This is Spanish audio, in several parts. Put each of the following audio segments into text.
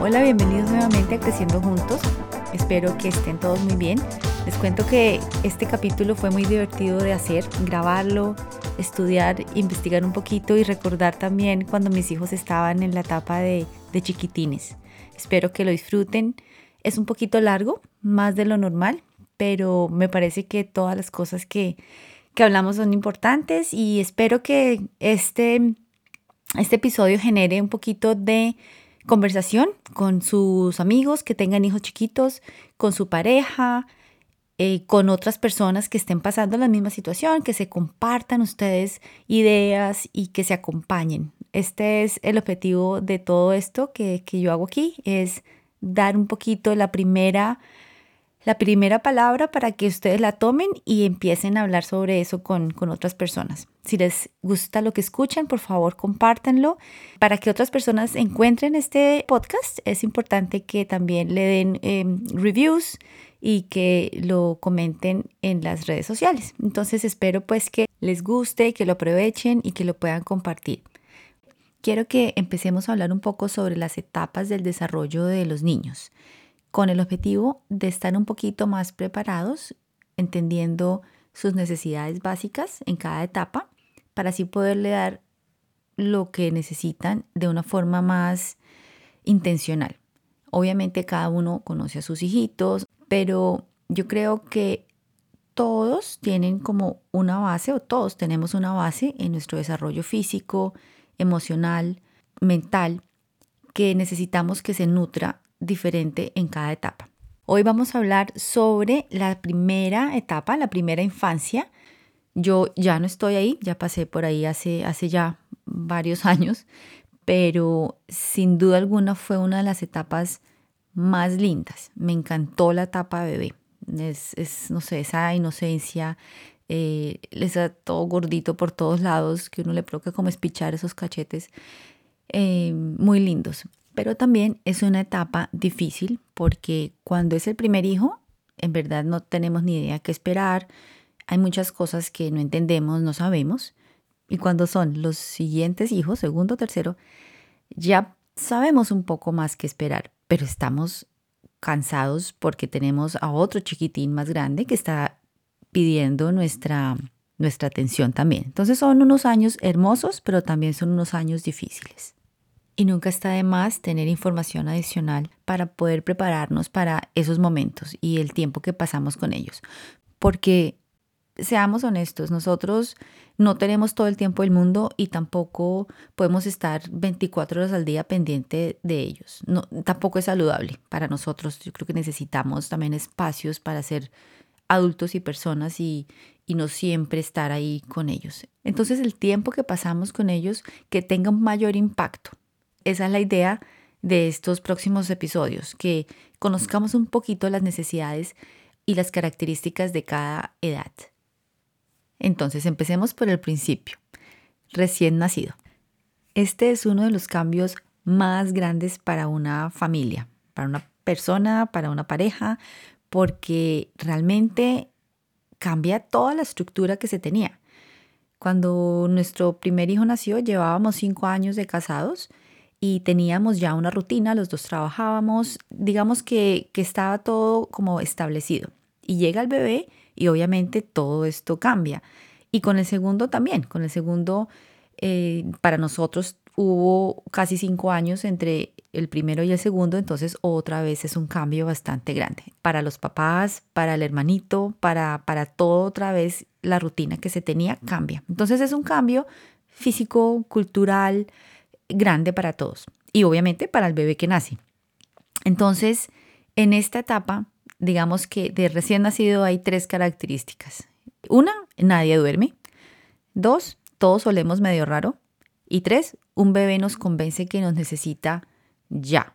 Hola, bienvenidos nuevamente a Creciendo Juntos. Espero que estén todos muy bien. Les cuento que este capítulo fue muy divertido de hacer, grabarlo, estudiar, investigar un poquito y recordar también cuando mis hijos estaban en la etapa de, chiquitines. Espero que lo disfruten. Es un poquito largo, más de lo normal, pero me parece que todas las cosas que, que hablamos son importantes y espero que este, este episodio genere un poquito de conversación con sus amigos que tengan hijos chiquitos, con su pareja, eh, con otras personas que estén pasando la misma situación, que se compartan ustedes ideas y que se acompañen. Este es el objetivo de todo esto que, que yo hago aquí, es dar un poquito la primera la primera palabra para que ustedes la tomen y empiecen a hablar sobre eso con, otras personas. Si les gusta lo que escuchan, por favor, compártanlo. Para que otras personas encuentren este podcast, es importante que también le den em, reviews y que lo comenten en las redes sociales. Entonces espero pues que les guste, que lo aprovechen y que lo puedan compartir. Quiero que empecemos a hablar un poco sobre las etapas del desarrollo de los niños con el objetivo de estar un poquito más preparados, entendiendo sus necesidades básicas en cada etapa, para así poderle dar lo que necesitan de una forma más intencional. Obviamente cada uno conoce a sus hijitos, pero yo creo que todos tienen como una base o todos tenemos una base en nuestro desarrollo físico, emocional, mental, que necesitamos que se nutra diferente en cada etapa. Hoy vamos a hablar sobre la primera etapa, la primera infancia. Yo ya no estoy ahí, ya pasé por ahí hace, hace ya varios años, pero sin duda alguna fue una de las etapas más lindas. Me encantó la etapa bebé. Es, no sé, esa inocencia, eh, les da todo gordito por todos lados, que uno le provoca como espichar esos cachetes, eh, muy lindos pero también es una etapa difícil porque cuando es el primer hijo, en verdad no tenemos ni idea qué esperar, hay muchas cosas que no entendemos, no sabemos, y cuando son los siguientes hijos, segundo, tercero, ya sabemos un poco más qué esperar, pero estamos cansados porque tenemos a otro chiquitín más grande que está pidiendo nuestra, nuestra atención también. Entonces son unos años hermosos, pero también son unos años difíciles y nunca está de más tener información adicional para poder prepararnos para esos momentos y el tiempo que pasamos con ellos. Porque seamos honestos, nosotros no tenemos todo el tiempo del mundo y tampoco podemos estar 24 horas al día pendiente de ellos. No, tampoco es saludable para nosotros. Yo creo que necesitamos también espacios para ser adultos y personas y, y no siempre estar ahí con ellos. Entonces el tiempo que pasamos con ellos que tenga un mayor impacto esa es la idea de estos próximos episodios, que conozcamos un poquito las necesidades y las características de cada edad. Entonces, empecemos por el principio. Recién nacido. Este es uno de los cambios más grandes para una familia, para una persona, para una pareja, porque realmente cambia toda la estructura que se tenía. Cuando nuestro primer hijo nació, llevábamos cinco años de casados y teníamos ya una rutina, los dos trabajábamos, digamos que, estaba todo como establecido. Y llega el bebé y obviamente todo esto cambia. Y con el segundo también, con el segundo, eh, para nosotros hubo casi cinco años entre el primero y el segundo, entonces otra vez es un cambio bastante grande. Para los papás, para el hermanito, para, para todo otra vez la rutina que se tenía cambia. Entonces es un cambio físico, cultural, grande para todos y obviamente para el bebé que nace. Entonces, en esta etapa, digamos que de recién nacido hay tres características. Una, nadie duerme. Dos, todos solemos medio raro. Y tres, un bebé nos convence que nos necesita ya.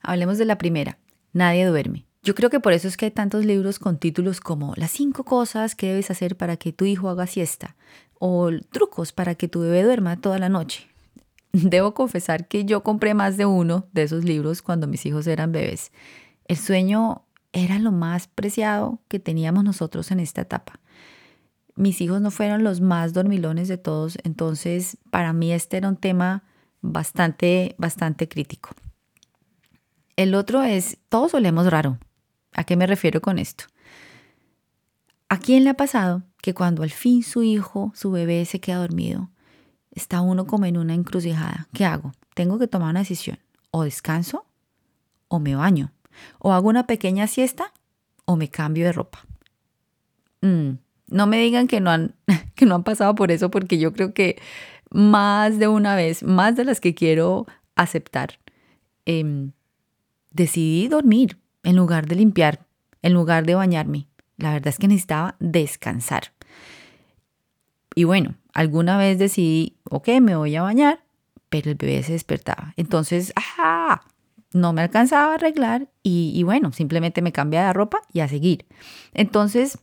Hablemos de la primera, nadie duerme. Yo creo que por eso es que hay tantos libros con títulos como Las cinco cosas que debes hacer para que tu hijo haga siesta o trucos para que tu bebé duerma toda la noche. Debo confesar que yo compré más de uno de esos libros cuando mis hijos eran bebés. El sueño era lo más preciado que teníamos nosotros en esta etapa. Mis hijos no fueron los más dormilones de todos, entonces para mí este era un tema bastante, bastante crítico. El otro es, todos olemos raro. ¿A qué me refiero con esto? ¿A quién le ha pasado que cuando al fin su hijo, su bebé se queda dormido, está uno como en una encrucijada? ¿Qué hago? Tengo que tomar una decisión. O descanso o me baño. O hago una pequeña siesta o me cambio de ropa. Mm, no me digan que no, han, que no han pasado por eso porque yo creo que más de una vez, más de las que quiero aceptar, em, decidí dormir en lugar de limpiar, en lugar de bañarme. La verdad es que necesitaba descansar. Y bueno, alguna vez decidí, ok, me voy a bañar, pero el bebé se despertaba. Entonces, ¡ah! no me alcanzaba a arreglar y, y bueno, simplemente me cambiaba de ropa y a seguir. Entonces,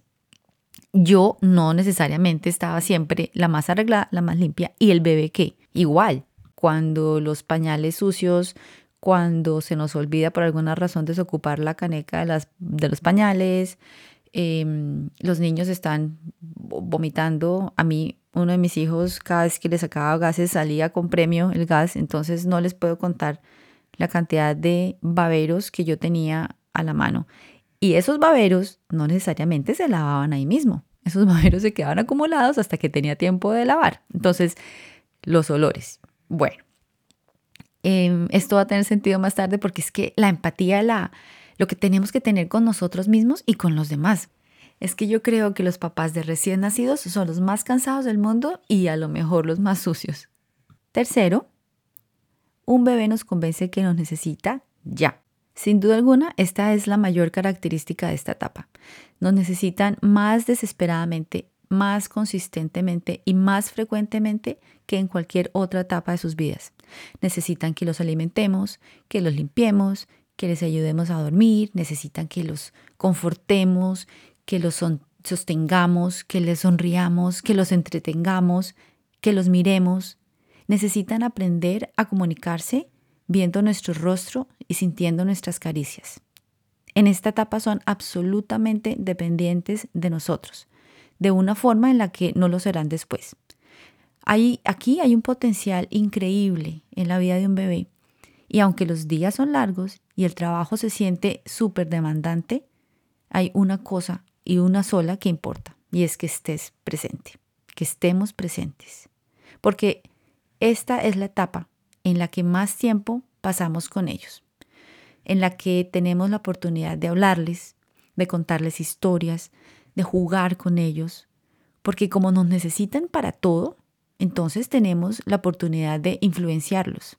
yo no necesariamente estaba siempre la más arreglada, la más limpia y el bebé que igual, cuando los pañales sucios, cuando se nos olvida por alguna razón desocupar la caneca de, las, de los pañales, em, los niños están vomitando. A mí, uno de mis hijos, cada vez que le sacaba gases, salía con premio el gas, entonces no les puedo contar la cantidad de baberos que yo tenía a la mano. Y esos baberos no necesariamente se lavaban ahí mismo. Esos baberos se quedaban acumulados hasta que tenía tiempo de lavar. Entonces, los olores. Bueno, em, esto va a tener sentido más tarde porque es que la empatía, la, lo que tenemos que tener con nosotros mismos y con los demás. Es que yo creo que los papás de recién nacidos son los más cansados del mundo y a lo mejor los más sucios. Tercero, un bebé nos convence que nos necesita ya. Sin duda alguna, esta es la mayor característica de esta etapa. Nos necesitan más desesperadamente, más consistentemente y más frecuentemente que en cualquier otra etapa de sus vidas. Necesitan que los alimentemos, que los limpiemos, que les ayudemos a dormir, necesitan que los confortemos, que los sostengamos, que les sonriamos, que los entretengamos, que los miremos. Necesitan aprender a comunicarse viendo nuestro rostro y sintiendo nuestras caricias. En esta etapa son absolutamente dependientes de nosotros, de una forma en la que no lo serán después. Hay, aquí hay un potencial increíble en la vida de un bebé y aunque los días son largos y el trabajo se siente súper demandante, hay una cosa y una sola que importa y es que estés presente, que estemos presentes. Porque esta es la etapa en la que más tiempo pasamos con ellos, en la que tenemos la oportunidad de hablarles, de contarles historias, de jugar con ellos, porque como nos necesitan para todo, entonces tenemos la oportunidad de influenciarlos.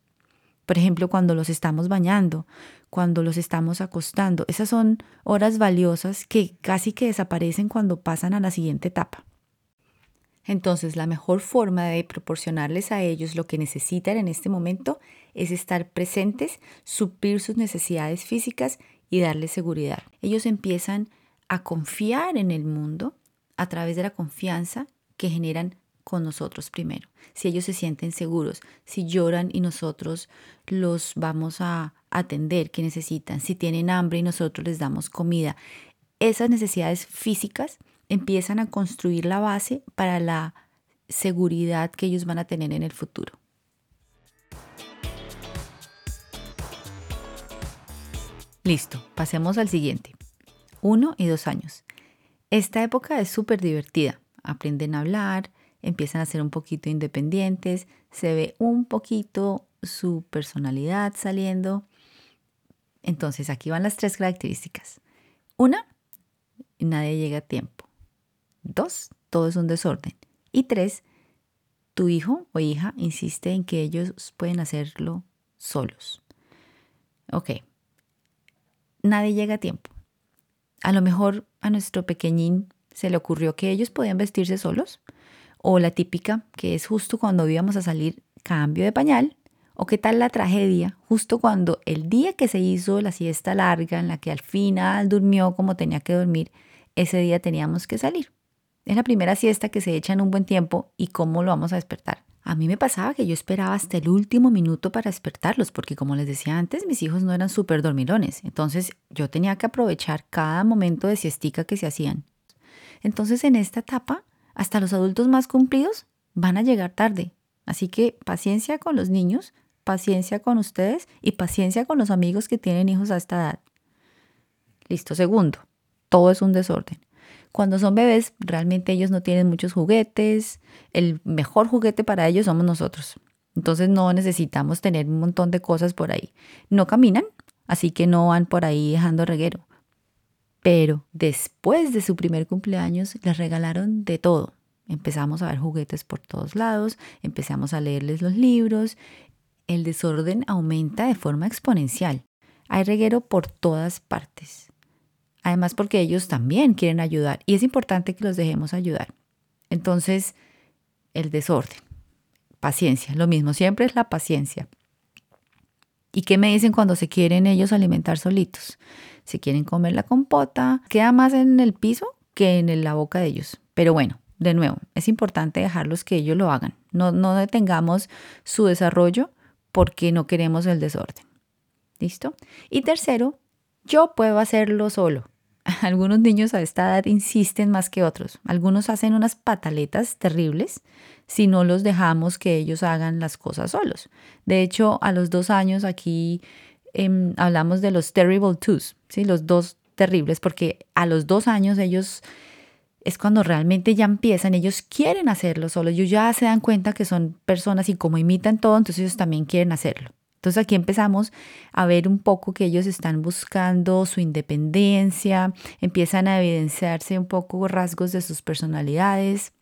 Por ejemplo, cuando los estamos bañando, cuando los estamos acostando, esas son horas valiosas que casi que desaparecen cuando pasan a la siguiente etapa. Entonces, la mejor forma de proporcionarles a ellos lo que necesitan en este momento es estar presentes, suplir sus necesidades físicas y darles seguridad. Ellos empiezan a confiar en el mundo a través de la confianza que generan con nosotros primero. Si ellos se sienten seguros, si lloran y nosotros los vamos a atender que necesitan, si tienen hambre y nosotros les damos comida, esas necesidades físicas empiezan a construir la base para la seguridad que ellos van a tener en el futuro. Listo, pasemos al siguiente. Uno y dos años. Esta época es súper divertida. Aprenden a hablar, empiezan a ser un poquito independientes, se ve un poquito su personalidad saliendo. Entonces aquí van las tres características. Una, nadie llega a tiempo. Dos, todo es un desorden. Y tres, tu hijo o hija insiste en que ellos pueden hacerlo solos. Ok, nadie llega a tiempo. A lo mejor a nuestro pequeñín se le ocurrió que ellos podían vestirse solos, o la típica que es justo cuando íbamos a salir cambio de pañal, o qué tal la tragedia, justo cuando el día que se hizo la siesta larga en la que al final durmió como tenía que dormir, ese día teníamos que salir. Es la primera siesta que se echa en un buen tiempo y cómo lo vamos a despertar. A mí me pasaba que yo esperaba hasta el último minuto para despertarlos, porque como les decía antes, mis hijos no eran súper dormilones. Entonces yo tenía que aprovechar cada momento de siestica que se hacían. Entonces en esta etapa, hasta los adultos más cumplidos van a llegar tarde. Así que paciencia con los niños, paciencia con ustedes y paciencia con los amigos que tienen hijos a esta edad. Listo, segundo, todo es un desorden. Cuando son bebés, realmente ellos no tienen muchos juguetes. El mejor juguete para ellos somos nosotros. Entonces no necesitamos tener un montón de cosas por ahí. No caminan, así que no van por ahí dejando reguero. Pero después de su primer cumpleaños les regalaron de todo. Empezamos a ver juguetes por todos lados, empezamos a leerles los libros. El desorden aumenta de forma exponencial. Hay reguero por todas partes. Además porque ellos también quieren ayudar y es importante que los dejemos ayudar. Entonces, el desorden. Paciencia, lo mismo, siempre es la paciencia. ¿Y qué me dicen cuando se quieren ellos alimentar solitos? Si quieren comer la compota, queda más en el piso que en la boca de ellos. Pero bueno, de nuevo, es importante dejarlos que ellos lo hagan. No, no detengamos su desarrollo porque no queremos el desorden. ¿Listo? Y tercero, yo puedo hacerlo solo. Algunos niños a esta edad insisten más que otros. Algunos hacen unas pataletas terribles si no los dejamos que ellos hagan las cosas solos. De hecho, a los dos años aquí Em, hablamos de los terrible twos, ¿sí? los dos terribles, porque a los dos años ellos es cuando realmente ya empiezan, ellos quieren hacerlo solo, ellos ya se dan cuenta que son personas y como imitan todo, entonces ellos también quieren hacerlo. Entonces aquí empezamos a ver un poco que ellos están buscando su independencia, empiezan a evidenciarse un poco rasgos de sus personalidades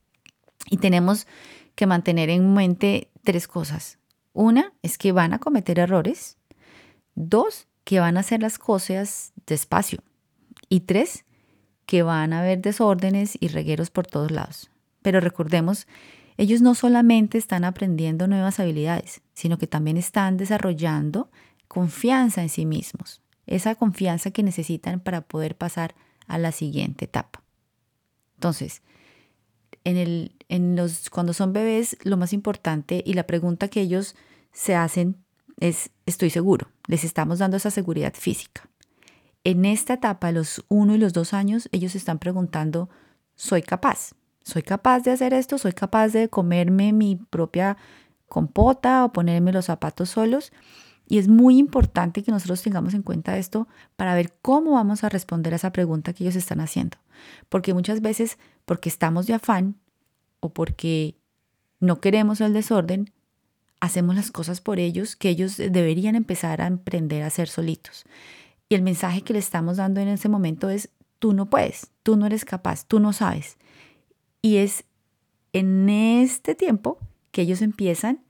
y tenemos que mantener en mente tres cosas. Una es que van a cometer errores, Dos, que van a hacer las cosas despacio. Y tres, que van a haber desórdenes y regueros por todos lados. Pero recordemos, ellos no solamente están aprendiendo nuevas habilidades, sino que también están desarrollando confianza en sí mismos, esa confianza que necesitan para poder pasar a la siguiente etapa. Entonces, en el, en los, cuando son bebés, lo más importante y la pregunta que ellos se hacen es estoy seguro, les estamos dando esa seguridad física. En esta etapa, los uno y los dos años, ellos están preguntando, ¿soy capaz? ¿Soy capaz de hacer esto? ¿Soy capaz de comerme mi propia compota o ponerme los zapatos solos? Y es muy importante que nosotros tengamos en cuenta esto para ver cómo vamos a responder a esa pregunta que ellos están haciendo. Porque muchas veces, porque estamos de afán o porque no queremos el desorden, hacemos las cosas por ellos que ellos deberían empezar a emprender a hacer solitos. Y el mensaje que le estamos dando en ese momento es, tú no puedes, tú no eres capaz, tú no sabes. Y es en este tiempo que ellos empiezan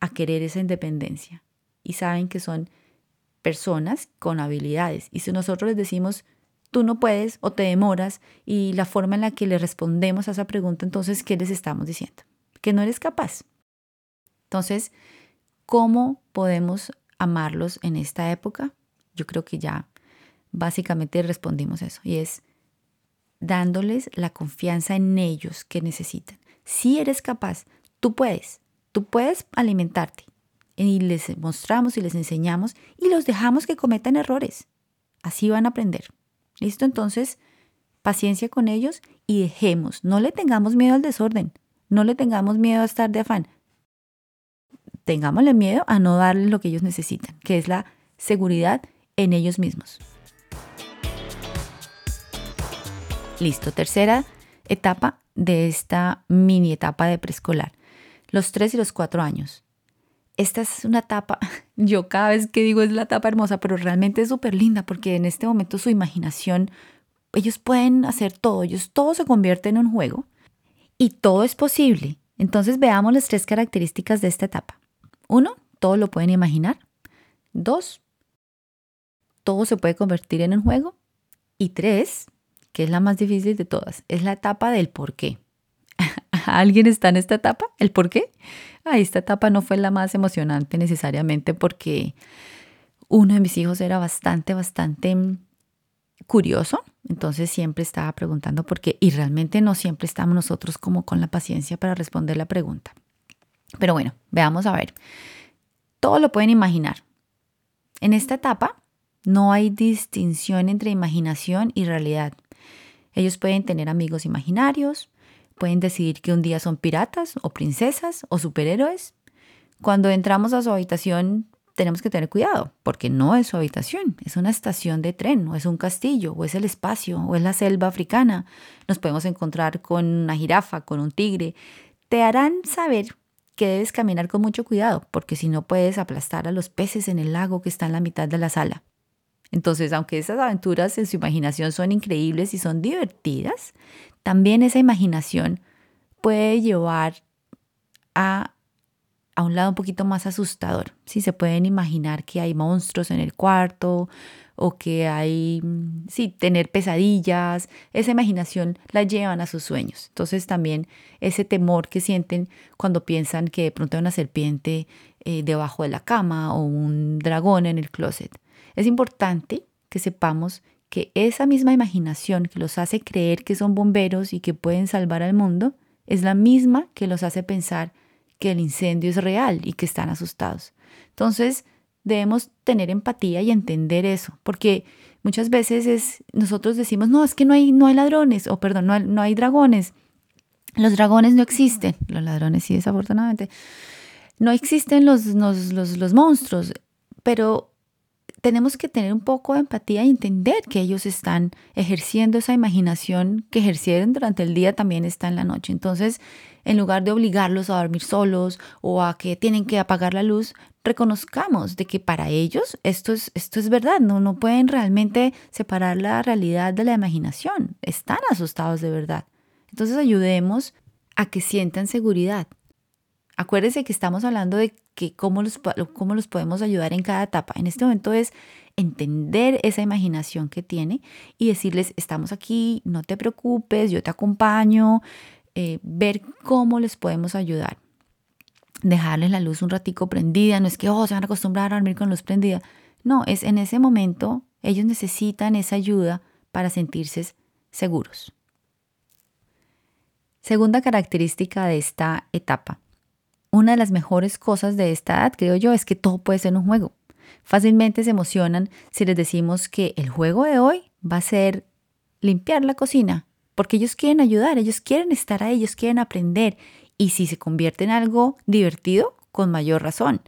a querer esa independencia y saben que son personas con habilidades. Y si nosotros les decimos, tú no puedes o te demoras y la forma en la que le respondemos a esa pregunta, entonces, ¿qué les estamos diciendo? Que no eres capaz. Entonces, ¿cómo podemos amarlos en esta época? Yo creo que ya básicamente respondimos eso y es dándoles la confianza en ellos que necesitan. Si eres capaz, tú puedes, tú puedes alimentarte. Y les mostramos y les enseñamos y los dejamos que cometan errores. Así van a aprender. ¿Listo? Entonces, paciencia con ellos y dejemos, no le tengamos miedo al desorden, no le tengamos miedo a estar de afán, tengámosle miedo a no darles lo que ellos necesitan, que es la seguridad en ellos mismos. Listo, tercera etapa de esta mini etapa de preescolar, los tres y los cuatro años. Esta es una etapa, yo cada vez que digo es la etapa hermosa, pero realmente es súper linda porque en este momento su imaginación, ellos pueden hacer todo, ellos todo se convierte en un juego y todo es posible. Entonces veamos las tres características de esta etapa. Uno, todo lo pueden imaginar. Dos, todo se puede convertir en un juego. Y tres, que es la más difícil de todas, es la etapa del por qué. ¿Alguien está en esta etapa? ¿El por qué? Ah, esta etapa no fue la más emocionante necesariamente porque uno de mis hijos era bastante, bastante curioso, entonces siempre estaba preguntando por qué y realmente no siempre estamos nosotros como con la paciencia para responder la pregunta. Pero bueno, veamos a ver. Todo lo pueden imaginar. En esta etapa no hay distinción entre imaginación y realidad. Ellos pueden tener amigos imaginarios, pueden decidir que un día son piratas o princesas o superhéroes. Cuando entramos a su habitación tenemos que tener cuidado, porque no es su habitación, es una estación de tren, o es un castillo, o es el espacio, o es la selva africana. Nos podemos encontrar con una jirafa, con un tigre. Te harán saber que debes caminar con mucho cuidado, porque si no puedes aplastar a los peces en el lago que está en la mitad de la sala. Entonces, aunque esas aventuras en su imaginación son increíbles y son divertidas, también esa imaginación puede llevar a a un lado un poquito más asustador. Si se pueden imaginar que hay monstruos en el cuarto o que hay, mm, sí, tener pesadillas, esa imaginación la llevan a sus sueños. Entonces también ese temor que sienten cuando piensan que de pronto hay una serpiente eh, debajo de la cama o un dragón en el closet. Es importante que sepamos que esa misma imaginación que los hace creer que son bomberos y que pueden salvar al mundo es la misma que los hace pensar que el incendio es real y que están asustados. Entonces, debemos tener empatía y entender eso, porque muchas veces es, nosotros decimos, no, es que no hay, no hay ladrones, o perdón, no hay, no hay dragones. Los dragones no existen, los ladrones sí, desafortunadamente. No existen los, los, los, los monstruos, pero tenemos que tener un poco de empatía y entender que ellos están ejerciendo esa imaginación que ejercieron durante el día también está en la noche. Entonces, en lugar de obligarlos a dormir solos o a que tienen que apagar la luz, reconozcamos de que para ellos esto es, esto es verdad, no, no pueden realmente separar la realidad de la imaginación, están asustados de verdad. Entonces ayudemos a que sientan seguridad, Acuérdense que estamos hablando de que cómo los, cómo los podemos ayudar en cada etapa. En este momento es entender esa imaginación que tiene y decirles, estamos aquí, no te preocupes, yo te acompaño, eh, ver cómo les podemos ayudar. Dejarles la luz un ratico prendida, no es que oh, se van a acostumbrar a dormir con luz prendida. No, es en ese momento ellos necesitan esa ayuda para sentirse seguros. Segunda característica de esta etapa una de las mejores cosas de esta edad, creo yo, es que todo puede ser un juego. Fácilmente se emocionan si les decimos que el juego de hoy va a ser limpiar la cocina, porque ellos quieren ayudar, ellos quieren estar ahí, ellos quieren aprender. Y si se convierte en algo divertido, con mayor razón.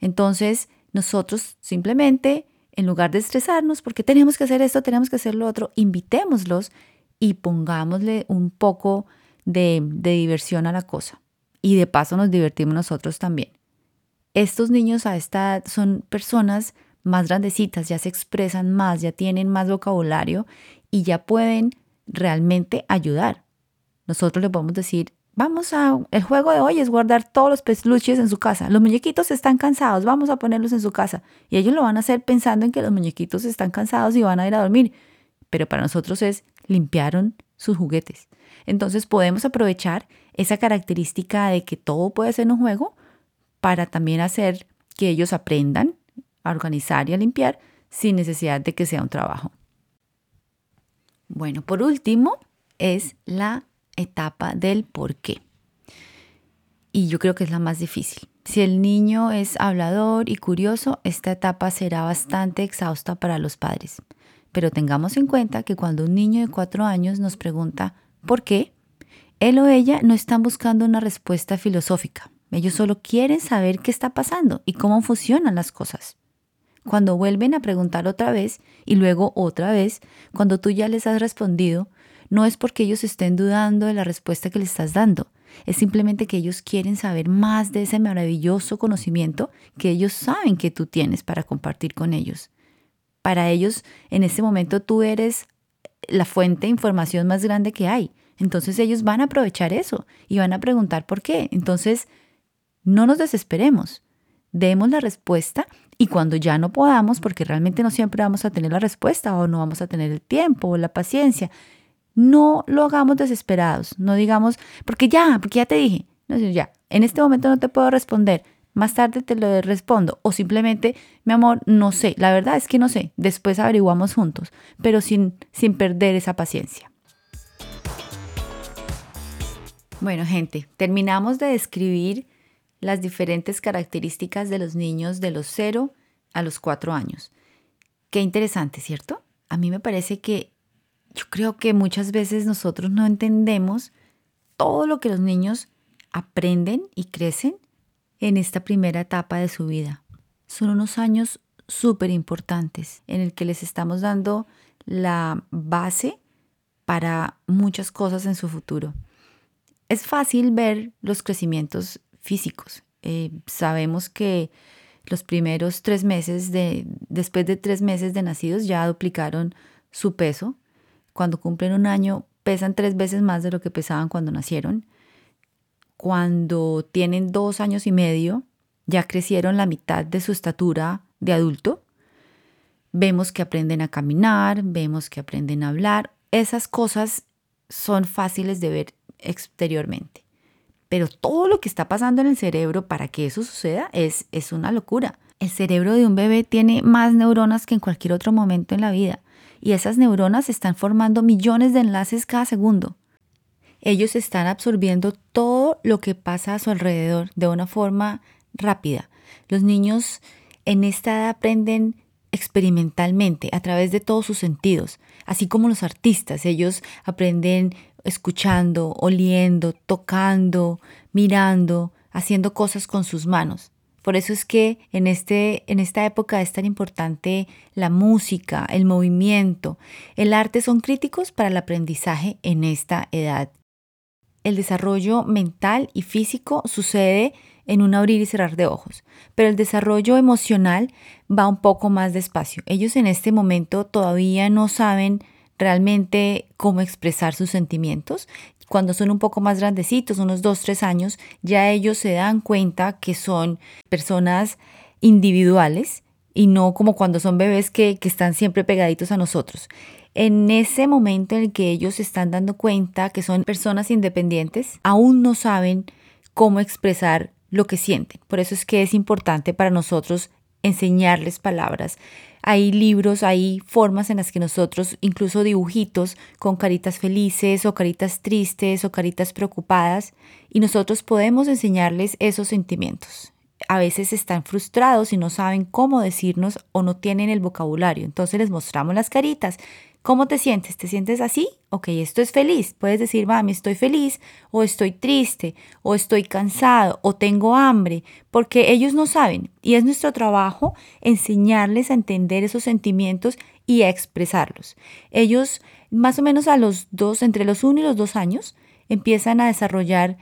Entonces, nosotros simplemente, en lugar de estresarnos, porque tenemos que hacer esto, tenemos que hacer lo otro, invitémoslos y pongámosle un poco de, de diversión a la cosa y de paso nos divertimos nosotros también. Estos niños a esta edad son personas más grandecitas, ya se expresan más, ya tienen más vocabulario y ya pueden realmente ayudar. Nosotros le podemos decir, vamos a, el juego de hoy es guardar todos los peluches en su casa. Los muñequitos están cansados, vamos a ponerlos en su casa. Y ellos lo van a hacer pensando en que los muñequitos están cansados y van a ir a dormir. Pero para nosotros es, limpiaron sus juguetes. Entonces podemos aprovechar esa característica de que todo puede ser un juego para también hacer que ellos aprendan a organizar y a limpiar sin necesidad de que sea un trabajo. Bueno, por último es la etapa del por qué. Y yo creo que es la más difícil. Si el niño es hablador y curioso, esta etapa será bastante exhausta para los padres. Pero tengamos en cuenta que cuando un niño de cuatro años nos pregunta ¿por qué? Él o ella no están buscando una respuesta filosófica. Ellos solo quieren saber qué está pasando y cómo funcionan las cosas. Cuando vuelven a preguntar otra vez y luego otra vez, cuando tú ya les has respondido, no es porque ellos estén dudando de la respuesta que les estás dando, es simplemente que ellos quieren saber más de ese maravilloso conocimiento que ellos saben que tú tienes para compartir con ellos. Para ellos, en este momento tú eres la fuente de información más grande que hay. Entonces ellos van a aprovechar eso y van a preguntar por qué. Entonces, no nos desesperemos. Demos la respuesta y cuando ya no podamos, porque realmente no siempre vamos a tener la respuesta o no vamos a tener el tiempo o la paciencia, no lo hagamos desesperados. No digamos, porque ya, porque ya te dije. No, ya, en este momento no te puedo responder. Más tarde te lo respondo. O simplemente, mi amor, no sé. La verdad es que no sé. Después averiguamos juntos, pero sin, sin perder esa paciencia. Bueno, gente, terminamos de describir las diferentes características de los niños de los 0 a los 4 años. Qué interesante, ¿cierto? A mí me parece que yo creo que muchas veces nosotros no entendemos todo lo que los niños aprenden y crecen en esta primera etapa de su vida. Son unos años súper importantes en el que les estamos dando la base para muchas cosas en su futuro. Es fácil ver los crecimientos físicos. Eh, sabemos que los primeros tres meses de, después de tres meses de nacidos ya duplicaron su peso. Cuando cumplen un año pesan tres veces más de lo que pesaban cuando nacieron. Cuando tienen dos años y medio ya crecieron la mitad de su estatura de adulto. Vemos que aprenden a caminar, vemos que aprenden a hablar. Esas cosas son fáciles de ver exteriormente. Pero todo lo que está pasando en el cerebro para que eso suceda es, es una locura. El cerebro de un bebé tiene más neuronas que en cualquier otro momento en la vida y esas neuronas están formando millones de enlaces cada segundo. Ellos están absorbiendo todo lo que pasa a su alrededor de una forma rápida. Los niños en esta edad aprenden experimentalmente a través de todos sus sentidos, así como los artistas. Ellos aprenden escuchando, oliendo, tocando, mirando, haciendo cosas con sus manos. Por eso es que en, este, en esta época es tan importante la música, el movimiento. El arte son críticos para el aprendizaje en esta edad. El desarrollo mental y físico sucede en un abrir y cerrar de ojos, pero el desarrollo emocional va un poco más despacio. Ellos en este momento todavía no saben realmente cómo expresar sus sentimientos. Cuando son un poco más grandecitos, unos 2, 3 años, ya ellos se dan cuenta que son personas individuales y no como cuando son bebés que, que están siempre pegaditos a nosotros. En ese momento en el que ellos se están dando cuenta que son personas independientes, aún no saben cómo expresar lo que sienten. Por eso es que es importante para nosotros enseñarles palabras. Hay libros, hay formas en las que nosotros, incluso dibujitos con caritas felices o caritas tristes o caritas preocupadas, y nosotros podemos enseñarles esos sentimientos. A veces están frustrados y no saben cómo decirnos o no tienen el vocabulario. Entonces les mostramos las caritas ¿Cómo te sientes? ¿Te sientes así? Ok, esto es feliz. Puedes decir, mami, estoy feliz, o estoy triste, o estoy cansado, o tengo hambre, porque ellos no saben. Y es nuestro trabajo enseñarles a entender esos sentimientos y a expresarlos. Ellos, más o menos a los dos, entre los uno y los dos años, empiezan a desarrollar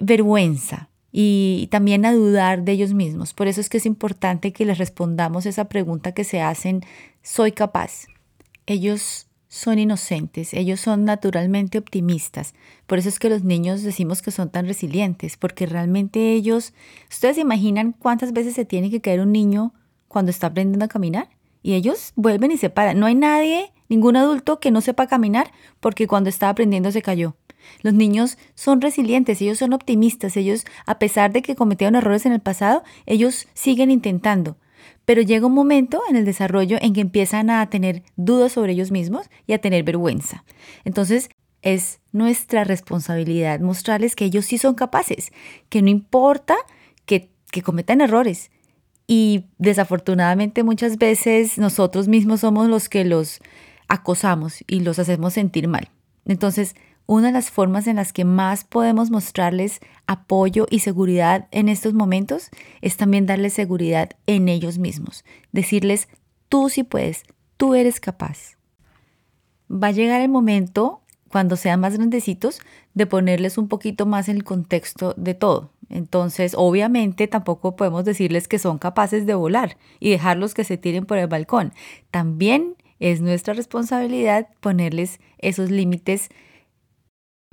vergüenza, y también a dudar de ellos mismos. Por eso es que es importante que les respondamos esa pregunta que se hacen, ¿soy capaz? Ellos son inocentes, ellos son naturalmente optimistas. Por eso es que los niños decimos que son tan resilientes, porque realmente ellos, ustedes se imaginan cuántas veces se tiene que caer un niño cuando está aprendiendo a caminar y ellos vuelven y se paran. No hay nadie, ningún adulto que no sepa caminar porque cuando estaba aprendiendo se cayó. Los niños son resilientes, ellos son optimistas, ellos, a pesar de que cometieron errores en el pasado, ellos siguen intentando. Pero llega un momento en el desarrollo en que empiezan a tener dudas sobre ellos mismos y a tener vergüenza. Entonces, es nuestra responsabilidad mostrarles que ellos sí son capaces, que no importa que, cometan errores. Y desafortunadamente muchas veces nosotros mismos somos los que los acosamos y los hacemos sentir mal. Entonces, una de las formas en las que más podemos mostrarles apoyo y seguridad en estos momentos es también darles seguridad en ellos mismos. Decirles, tú sí puedes, tú eres capaz. Va a llegar el momento, cuando sean más grandecitos, de ponerles un poquito más en el contexto de todo. Entonces, obviamente, tampoco podemos decirles que son capaces de volar y dejarlos que se tiren por el balcón. También es nuestra responsabilidad ponerles esos límites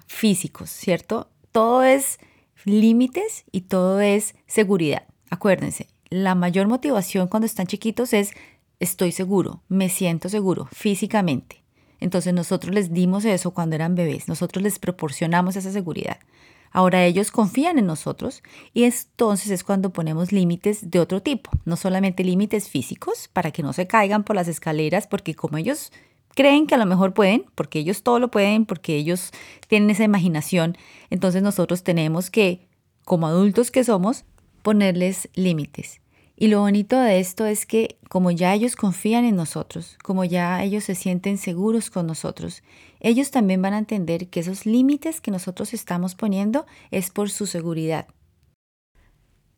físicos, ¿cierto? Todo es límites y todo es seguridad. Acuérdense, la mayor motivación cuando están chiquitos es estoy seguro, me siento seguro físicamente. Entonces nosotros les dimos eso cuando eran bebés, nosotros les proporcionamos esa seguridad. Ahora ellos confían en nosotros y entonces es cuando ponemos límites de otro tipo, no solamente límites físicos para que no se caigan por las escaleras, porque como ellos creen que a lo mejor pueden, porque ellos todo lo pueden, porque ellos tienen esa imaginación. Entonces nosotros tenemos que, como adultos que somos, ponerles límites. Y lo bonito de esto es que como ya ellos confían en nosotros, como ya ellos se sienten seguros con nosotros, ellos también van a entender que esos límites que nosotros estamos poniendo es por su seguridad.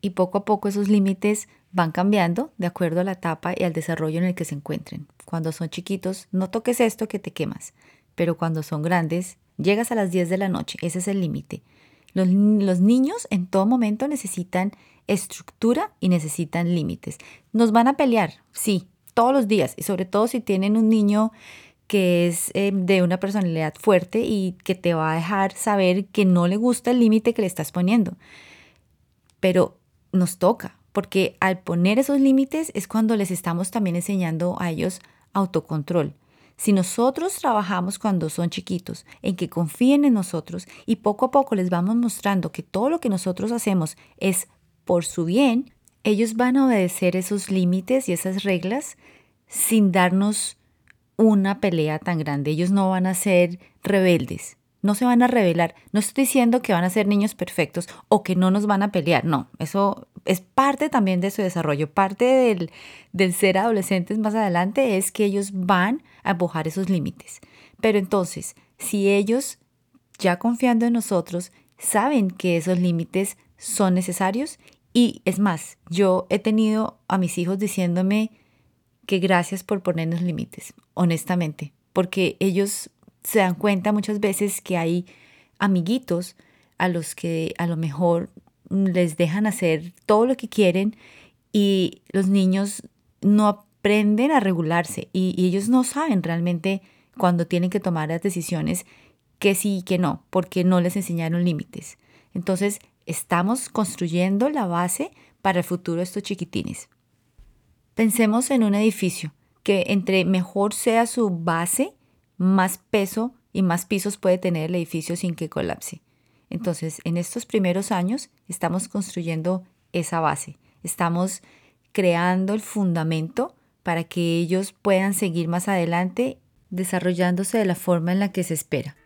Y poco a poco esos límites van cambiando de acuerdo a la etapa y al desarrollo en el que se encuentren. Cuando son chiquitos, no toques esto que te quemas, pero cuando son grandes, llegas a las 10 de la noche, ese es el límite. Los, niños en todo momento necesitan estructura y necesitan límites. Nos van a pelear, sí, todos los días, y sobre todo si tienen un niño que es eh, de una personalidad fuerte y que te va a dejar saber que no le gusta el límite que le estás poniendo. Pero nos toca, porque al poner esos límites es cuando les estamos también enseñando a ellos autocontrol. Si nosotros trabajamos cuando son chiquitos en que confíen en nosotros y poco a poco les vamos mostrando que todo lo que nosotros hacemos es por su bien, ellos van a obedecer esos límites y esas reglas sin darnos una pelea tan grande. Ellos no van a ser rebeldes, no se van a rebelar. No estoy diciendo que van a ser niños perfectos o que no nos van a pelear. No, eso es parte también de su desarrollo. Parte del, del ser adolescentes más adelante es que ellos van a empujar esos límites. Pero entonces, si ellos, ya confiando en nosotros, saben que esos límites son necesarios y es más, yo he tenido a mis hijos diciéndome que gracias por ponernos límites, honestamente, porque ellos se dan cuenta muchas veces que hay amiguitos a los que a lo mejor les dejan hacer todo lo que quieren y los niños no aprenden a regularse y, ellos no saben realmente cuando tienen que tomar las decisiones que sí y que no, porque no les enseñaron límites. Entonces, estamos construyendo la base para el futuro de estos chiquitines. Pensemos en un edificio que entre mejor sea su base, más peso y más pisos puede tener el edificio sin que colapse. Entonces, en estos primeros años estamos construyendo esa base, estamos creando el fundamento para que ellos puedan seguir más adelante desarrollándose de la forma en la que se espera.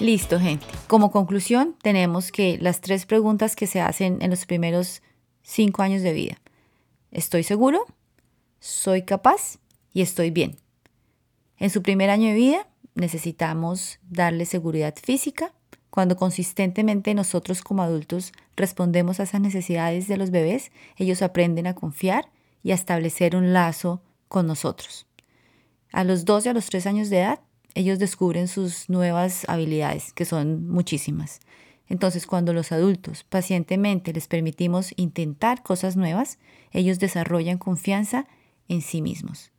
Listo, gente. Como conclusión, tenemos que las tres preguntas que se hacen en los primeros cinco años de vida. ¿Estoy seguro? ¿Soy capaz? Y estoy bien. En su primer año de vida necesitamos darle seguridad física. Cuando consistentemente nosotros como adultos respondemos a esas necesidades de los bebés, ellos aprenden a confiar y a establecer un lazo con nosotros. A los dos y a los tres años de edad ellos descubren sus nuevas habilidades, que son muchísimas. Entonces, cuando los adultos pacientemente les permitimos intentar cosas nuevas, ellos desarrollan confianza en sí mismos.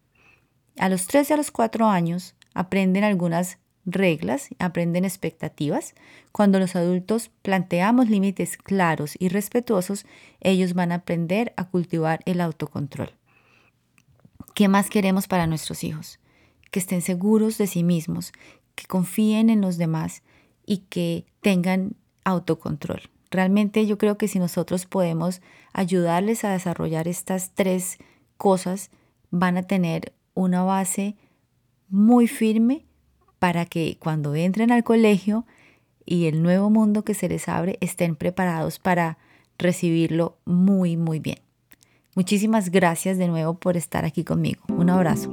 A los 3 y a los 4 años aprenden algunas reglas, aprenden expectativas. Cuando los adultos planteamos límites claros y respetuosos, ellos van a aprender a cultivar el autocontrol. ¿Qué más queremos para nuestros hijos? que estén seguros de sí mismos, que confíen en los demás y que tengan autocontrol. Realmente yo creo que si nosotros podemos ayudarles a desarrollar estas tres cosas, van a tener una base muy firme para que cuando entren al colegio y el nuevo mundo que se les abre estén preparados para recibirlo muy, muy bien. Muchísimas gracias de nuevo por estar aquí conmigo. Un abrazo.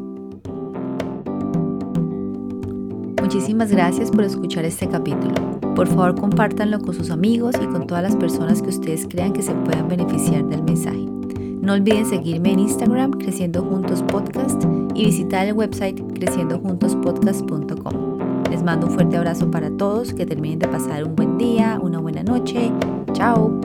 Muchísimas gracias por escuchar este capítulo. Por favor, compártanlo con sus amigos y con todas las personas que ustedes crean que se puedan beneficiar del mensaje. No olviden seguirme en Instagram Creciendo Juntos Podcast y visitar el website creciendojuntospodcast.com. Les mando un fuerte abrazo para todos, que terminen de pasar un buen día, una buena noche. Chao.